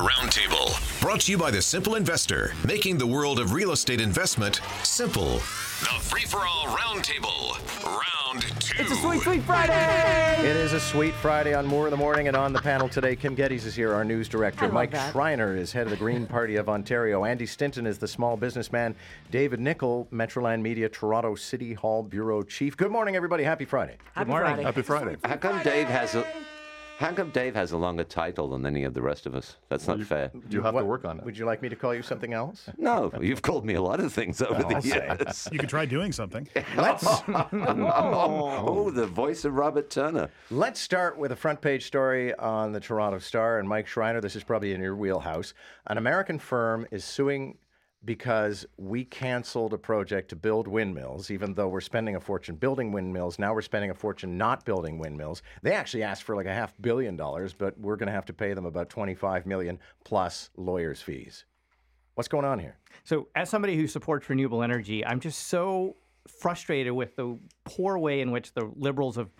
Roundtable, brought to you by the Simple Investor, making the world of real estate investment simple. The Free for All Roundtable, round two. It's a sweet, sweet Friday. It is a sweet Friday on Moore in the Morning, and on the panel today, Kim Geddes is here, our news director. Mike that. Schreiner is head of the Green Party of Ontario. Andy Stinton is the small businessman. David Nickle, Metroland Media Toronto City Hall Bureau Chief. Good morning, everybody. Happy Friday. Happy Friday. Happy Friday. How come Dave has a How come Dave has a longer title than any of the rest of us? That's not fair. You have What- to work on it. Would you like me to call you something else? No, you've called me a lot of things over I'll the say. years. You could try doing something. Let's oh. oh, the voice of Robert Turner. let's start with a front page story on the Toronto Star and Mike Schreiner. This is probably in your wheelhouse. An American firm is suing because we canceled a project to build windmills, even though we're spending a fortune building windmills. Now we're spending a fortune not building windmills. They actually asked for like a half billion dollars, but we're going to have to pay them about 25 million plus lawyers' fees. What's going on here? So, as somebody who supports renewable energy, I'm just so frustrated with the poor way in which the Liberals have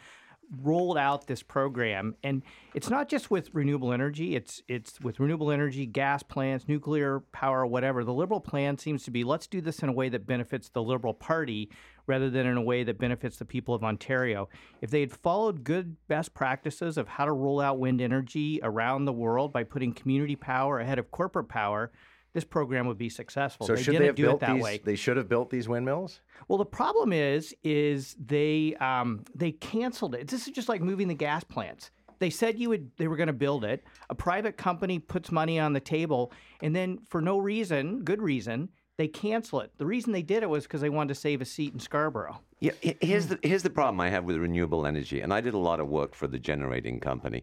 rolled out this program. And it's not just with renewable energy; it's it's with renewable energy, gas plants, nuclear power, whatever. The Liberal plan seems to be let's do this in a way that benefits the Liberal Party rather than in a way that benefits the people of Ontario. If they had followed good best practices of how to roll out wind energy around the world by putting community power ahead of corporate power, this program would be successful. So they should didn't they have do built it that these? way. They should have built these windmills. Well, the problem is, is they um, they canceled it. This is just like moving the gas plants. They said you would, they were going to build it. A private company puts money on the table, and then for no reason, good reason, they cancel it. The reason they did it was because they wanted to save a seat in Scarborough. Yeah, here's the here's the problem I have with renewable energy, and I did a lot of work for the generating company.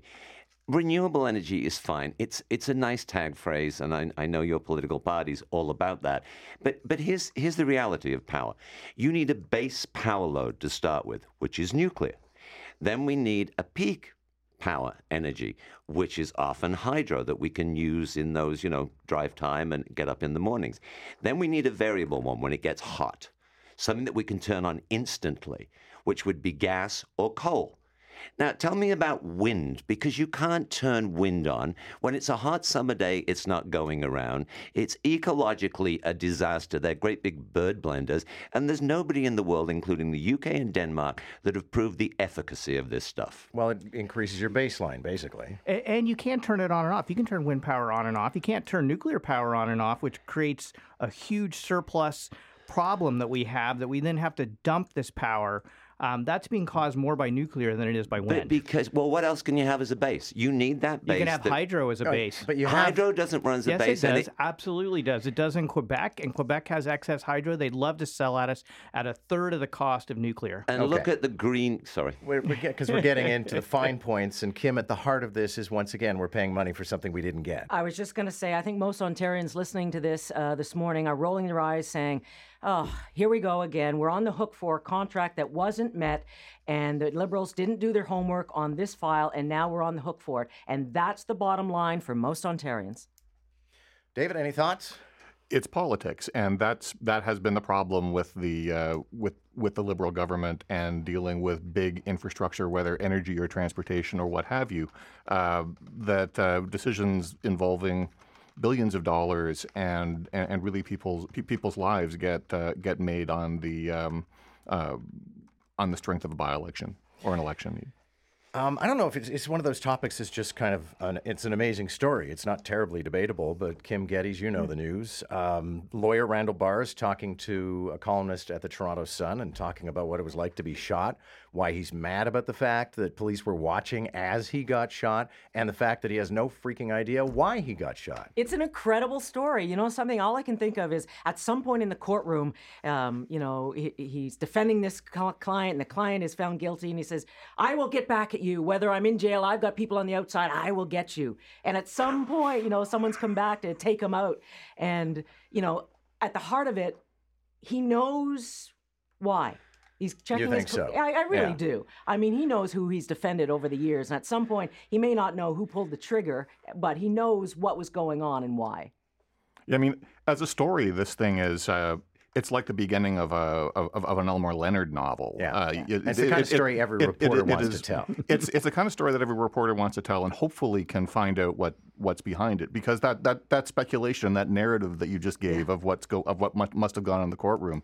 Renewable energy is fine. It's it's a nice tag phrase, and I, I know your political party's all about that. But but here's here's the reality of power. You need a base power load to start with, which is nuclear. Then we need a peak power energy, which is often hydro that we can use in those, you know, drive time and get up in the mornings. Then we need a variable one when it gets hot, something that we can turn on instantly, which would be gas or coal. Now, tell me about wind, because you can't turn wind on. When it's a hot summer day, it's not going around. It's ecologically a disaster. They're great big bird blenders. And there's nobody in the world, including the UK and Denmark, that have proved the efficacy of this stuff. Well, it increases your baseline, basically. And you can turn it on and off. You can turn wind power on and off. You can't turn nuclear power on and off, which creates a huge surplus problem that we have that we then have to dump this power. Um, that's being caused more by nuclear than it is by But wind. because, well, what else can you have as a base? You need that base. you base. can have that- hydro as a base. But you have hydro doesn't run as a Yes, base. it and does. Absolutely does. It does in Quebec, and Quebec has excess hydro. They'd love to sell at us at a third of the cost of nuclear. and look at the green. Sorry. We're because we're getting into the fine points, and Kim, at the heart of this is once again we're paying money for something we didn't get. I was just going to say, I think most Ontarians listening to this uh, this morning are rolling their eyes saying, oh, here we go again. We're on the hook for a contract that wasn't met, and the Liberals didn't do their homework on this file, and now we're on the hook for it. And that's the bottom line for most Ontarians. David, any thoughts? It's politics, and that's that has been the problem with the uh, with with the liberal government and dealing with big infrastructure, whether energy or transportation or what have you. Uh, that uh, decisions involving billions of dollars and and, and really people's pe- people's lives get uh, get made on the um, uh, on the strength of a by-election or an election. Um, I don't know if it's, it's one of those topics that's just kind of an, it's an amazing story. It's not terribly debatable, but Kim Geddes, you know the news. Um, lawyer Randall Barrs talking to a columnist at the Toronto Sun and talking about what it was like to be shot, why he's mad about the fact that police were watching as he got shot, and the fact that he has no freaking idea why he got shot. It's an incredible story. You know, something all I can think of is at some point in the courtroom, um, you know, he, he's defending this client, and the client is found guilty, and he says, I will get back at you. Whether I'm in jail, I've got people on the outside, I will get you. And at some point, you know, someone's come back to take him out. And, you know, at the heart of it, he knows why. He's checking think his. so? I, I really Yeah. do. I mean, he knows who he's defended over the years, and at some point, he may not know who pulled the trigger, but he knows what was going on and why. Yeah, I mean, as a story, this thing is uh, it's like the beginning of a of, of an Elmore Leonard novel. Yeah. Uh, Yeah. it- It's the it- kind of it- story every it- reporter it wants to tell. It's it's the kind of story that every reporter wants to tell, and hopefully can find out what what's behind it. Because that that that speculation, that narrative that you just gave of what's go of what mu- must have gone on in the courtroom,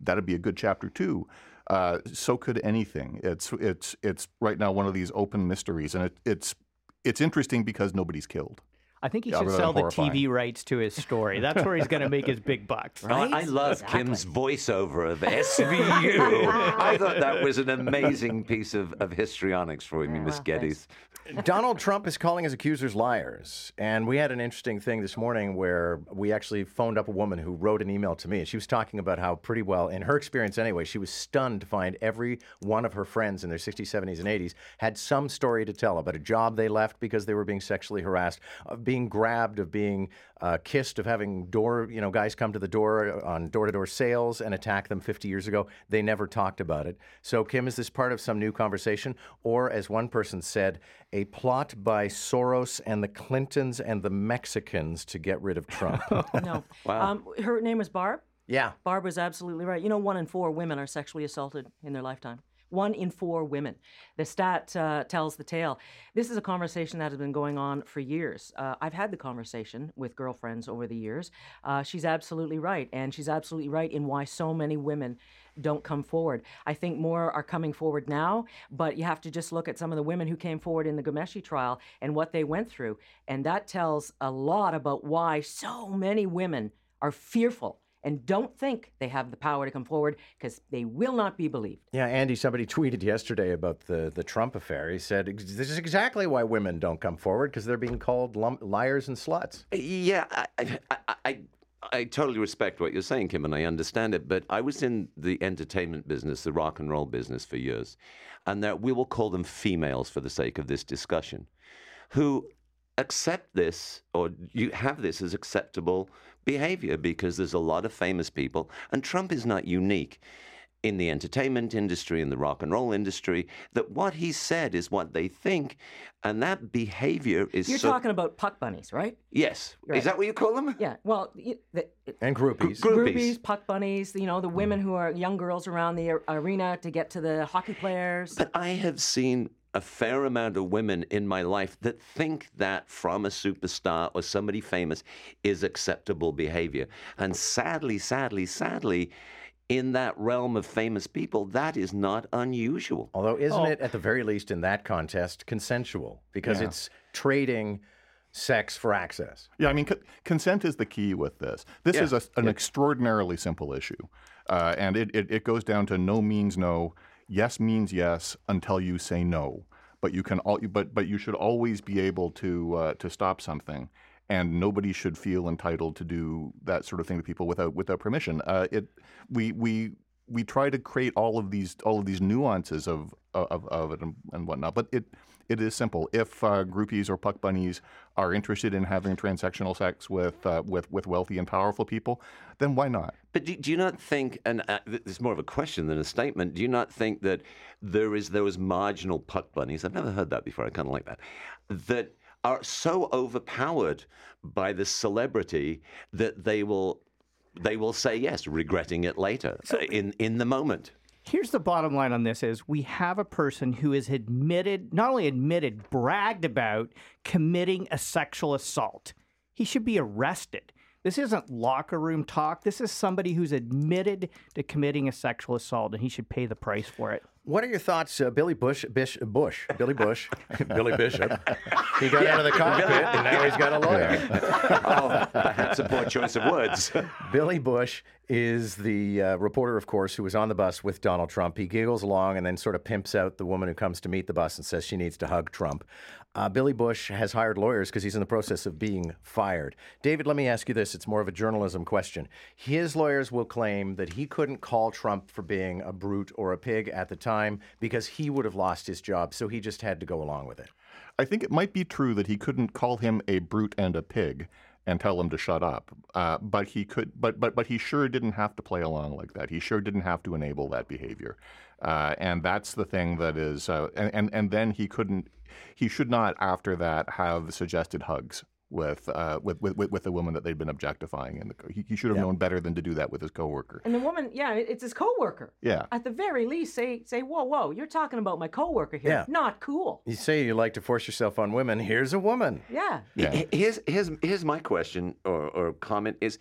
that'd be a good chapter too. Uh, so could anything. It's it's it's right now one of these open mysteries, and it, it's it's interesting because nobody's killed. I think he Yeah, should sell the horrifying. TV rights to his story. That's where he's going to make his big bucks. Oh, I- I love Exactly. Kim's voiceover of SVU. I thought that was an amazing piece of, of histrionics for me, Miss Geddes. Donald Trump is calling his accusers liars. And we had an interesting thing this morning where we actually phoned up a woman who wrote an email to me. And she was talking about how, pretty well, in her experience anyway, she was stunned to find every one of her friends in their 60s, 70s, and 80s had some story to tell about a job they left because they were being sexually harassed, of being grabbed, of being uh, kissed, of having door, you know, guys come to the door on door to door sales and attack them 50 years ago. They never talked about it. So, Kim, is this part of some new conversation? Or, as one person said, a plot by Soros and the Clintons and the Mexicans to get rid of Trump? No. Um, her name was Barb. yeah. Barb was absolutely right. You know, one in four women are sexually assaulted in their lifetime. One in four women. The stat uh, tells the tale. This is a conversation that has been going on for years. Uh, I've had the conversation with girlfriends over the years. Uh, she's absolutely right. And she's absolutely right in why so many women don't come forward. I think more are coming forward now, but you have to just look at some of the women who came forward in the Ghomeshi trial and what they went through. And that tells a lot about why so many women are fearful and don't think they have the power to come forward because they will not be believed. Yeah, Andy, somebody tweeted yesterday about the, the Trump affair. He said, This is exactly why women don't come forward because they're being called lum- liars and sluts. Uh, yeah, I, I, I, I, I totally respect what you're saying, Kim, and I understand it. But I was in the entertainment business, the rock and roll business for years, and there, we will call them females for the sake of this discussion, who accept this or you have this as acceptable behavior because there's a lot of famous people, and Trump is not unique in the entertainment industry, in the rock and roll industry, that what he said is what they think, and that behavior is You're so. talking about puck bunnies, right? yes, Right. is that what you call them? Yeah. Well, the, And groupies. Groupies. groupies, puck bunnies, you know, the women mm. who are young girls around the ar- arena to get to the hockey players. But I have seen a fair amount of women in my life that think that from a superstar or somebody famous is acceptable behavior. And sadly, sadly, sadly, in that realm of famous people, that is not unusual. Although, isn't it, at the very least in that contest, consensual? Because Yeah. it's trading sex for access. Yeah, I mean, co- consent is the key with this. This is a, an extraordinarily simple issue, uh, and it, it, it goes down to no means no, yes means yes until you say no. But you can all, but but you should always be able to uh, to stop something, and nobody should feel entitled to do that sort of thing to people without without permission. Uh, it we we we try to create all of these all of these nuances of of, of it and, and whatnot, but it it is simple. If uh, groupies or puck bunnies are interested in having transactional sex with uh, with with wealthy and powerful people, then why not? But do, do you not think, and uh, this is more of a question than a statement, do you not think that there is those marginal puck bunnies, I've never heard that before, I kind of like that, that are so overpowered by the celebrity that they will they will say yes, regretting it later, uh, in, in the moment. Here's the bottom line on this is we have a person who is admitted, not only admitted, bragged about committing a sexual assault. He should be arrested. This isn't locker room talk. This is somebody who's admitted to committing a sexual assault and he should pay the price for it. What are your thoughts, uh, Billy Bush, Bish, Bush, Billy Bush, Billy Bishop? He got out of the cockpit and now he's got a lawyer. oh, perhaps a poor choice of words. Billy Bush is the uh, reporter, of course, who was on the bus with Donald Trump. He giggles along and then sort of pimps out the woman who comes to meet the bus and says she needs to hug Trump. Uh, Billy Bush has hired lawyers because he's in the process of being fired. David, let me ask you this. It's more of a journalism question. His lawyers will claim that he couldn't call Trump for being a brute or a pig at the time because he would have lost his job, so he just had to go along with it. I think it might be true that he couldn't call him a brute and a pig and tell him to shut up. Uh, but he could, but but but he sure didn't have to play along like that. He sure didn't have to enable that behavior, uh, and that's the thing that is. Uh, and, and and then he couldn't. He should not after that have suggested hugs with uh, with, with with the woman that they'd been objectifying, and the, he, he should have known better than to do that with his coworker. And the woman, yeah, it's his coworker. Yeah. At the very least, say, say, whoa, whoa, you're talking about my coworker here. Yeah. Not cool. You say you like to force yourself on women. Here's a woman. Yeah. Yeah. H- Here's here's here's my question or, or comment is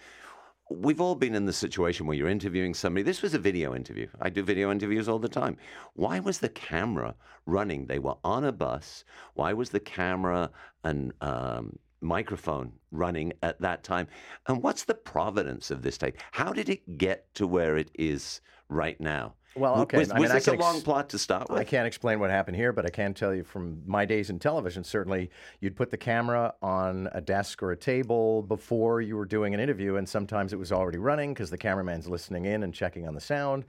we've all been in the situation where you're interviewing somebody. This was a video interview. I do video interviews all the time. Why was the camera running? They were on a bus. Why was the camera and um, microphone running at that time? And what's the providence of this tape? How did it get to where it is right now? Well, okay, Was, I mean, was I this a ex- long plot to start with? I can't explain what happened here, but I can tell you from my days in television, certainly you'd put the camera on a desk or a table before you were doing an interview, and sometimes it was already running because the cameraman's listening in and checking on the sound.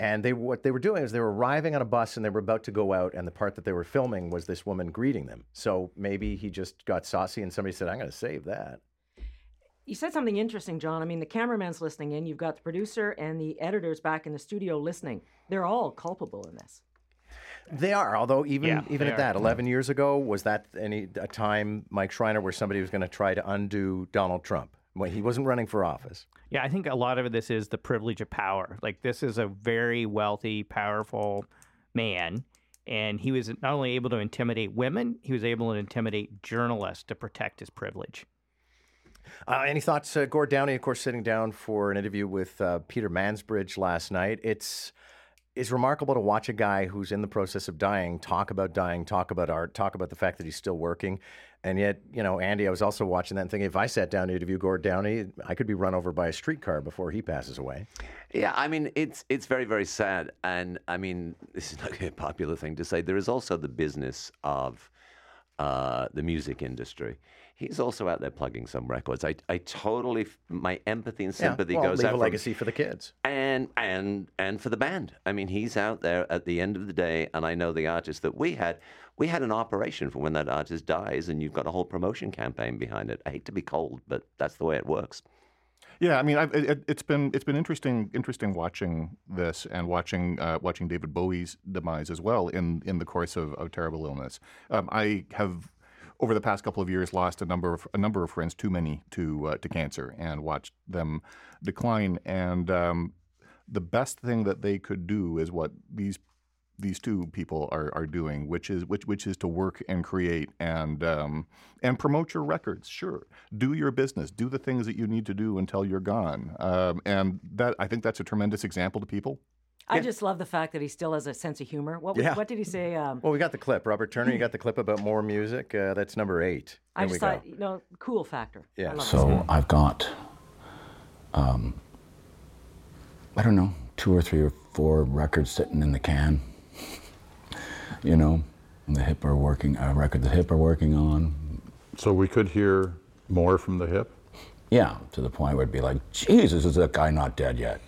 And they what they were doing is they were arriving on a bus and they were about to go out, and the part that they were filming was this woman greeting them. So maybe he just got saucy and somebody said, I'm going to save that. You said something interesting, John. I mean, the cameraman's listening in. You've got the producer and the editors back in the studio listening. They're all culpable in this. They are, although even Yeah, even at are. that, eleven years ago, was that any a time, Mike Schreiner, where somebody was going to try to undo Donald Trump when he wasn't running for office? Yeah, I think a lot of this is the privilege of power. Like this is a very wealthy, powerful man, and he was not only able to intimidate women, he was able to intimidate journalists to protect his privilege. Uh, any thoughts, uh, Gord Downie? Of course, sitting down for an interview with uh, Peter Mansbridge last night. It's it's remarkable to watch a guy who's in the process of dying talk about dying, talk about art, talk about the fact that he's still working. And yet, you know, Andy, I was also watching that and thinking, if I sat down to interview Gord Downie, I could be run over by a streetcar before he passes away. Yeah, I mean it's it's very very sad, and I mean this is not a popular thing to say. There is also the business of uh, the music industry. He's also out there plugging some records. I, I totally my empathy and sympathy yeah, well, goes leave out a for him. legacy for the kids. and and and and for the band. I mean, he's out there at the end of the day, and I know the artist that we had. We had an operation for when that artist dies, and you've got a whole promotion campaign behind it. I hate to be cold, but that's the way it works. Yeah, I mean, it, it's been it's been interesting interesting watching this and watching uh, watching David Bowie's demise as well in in the course of, of terrible illness. Um, I have over the past couple of years lost a number of a number of friends, too many to uh, to cancer, and watched them decline. And um, the best thing that they could do is what these these two people are, are doing, which is which which is to work and create and um, and promote your records. Sure, do your business, do the things that you need to do until you're gone. Um, and that I think that's a tremendous example to people. I just love the fact that he still has a sense of humor. What, Yeah. what did he say? Um, Well, we got the clip. Robert Turner, you got the clip about more music. Uh, that's number eight. I There just we go. thought, you know, cool factor. Yeah. So. I've got, um, I don't know, two or three or four records sitting in the can. you know, and the hip are working, a record the hip are working on. So we could hear more from the hip? Yeah, to the point where it'd be like, Jesus, is that guy not dead yet?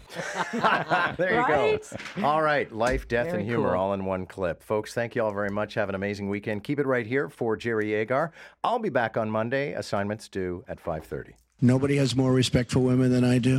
There you Right? go. All right. Life, death, Very and humor cool. all in one clip. Folks, thank you all very much. Have an amazing weekend. Keep it right here for Jerry Agar. I'll be back on Monday. Assignments due at 5.30. Nobody has more respect for women than I do.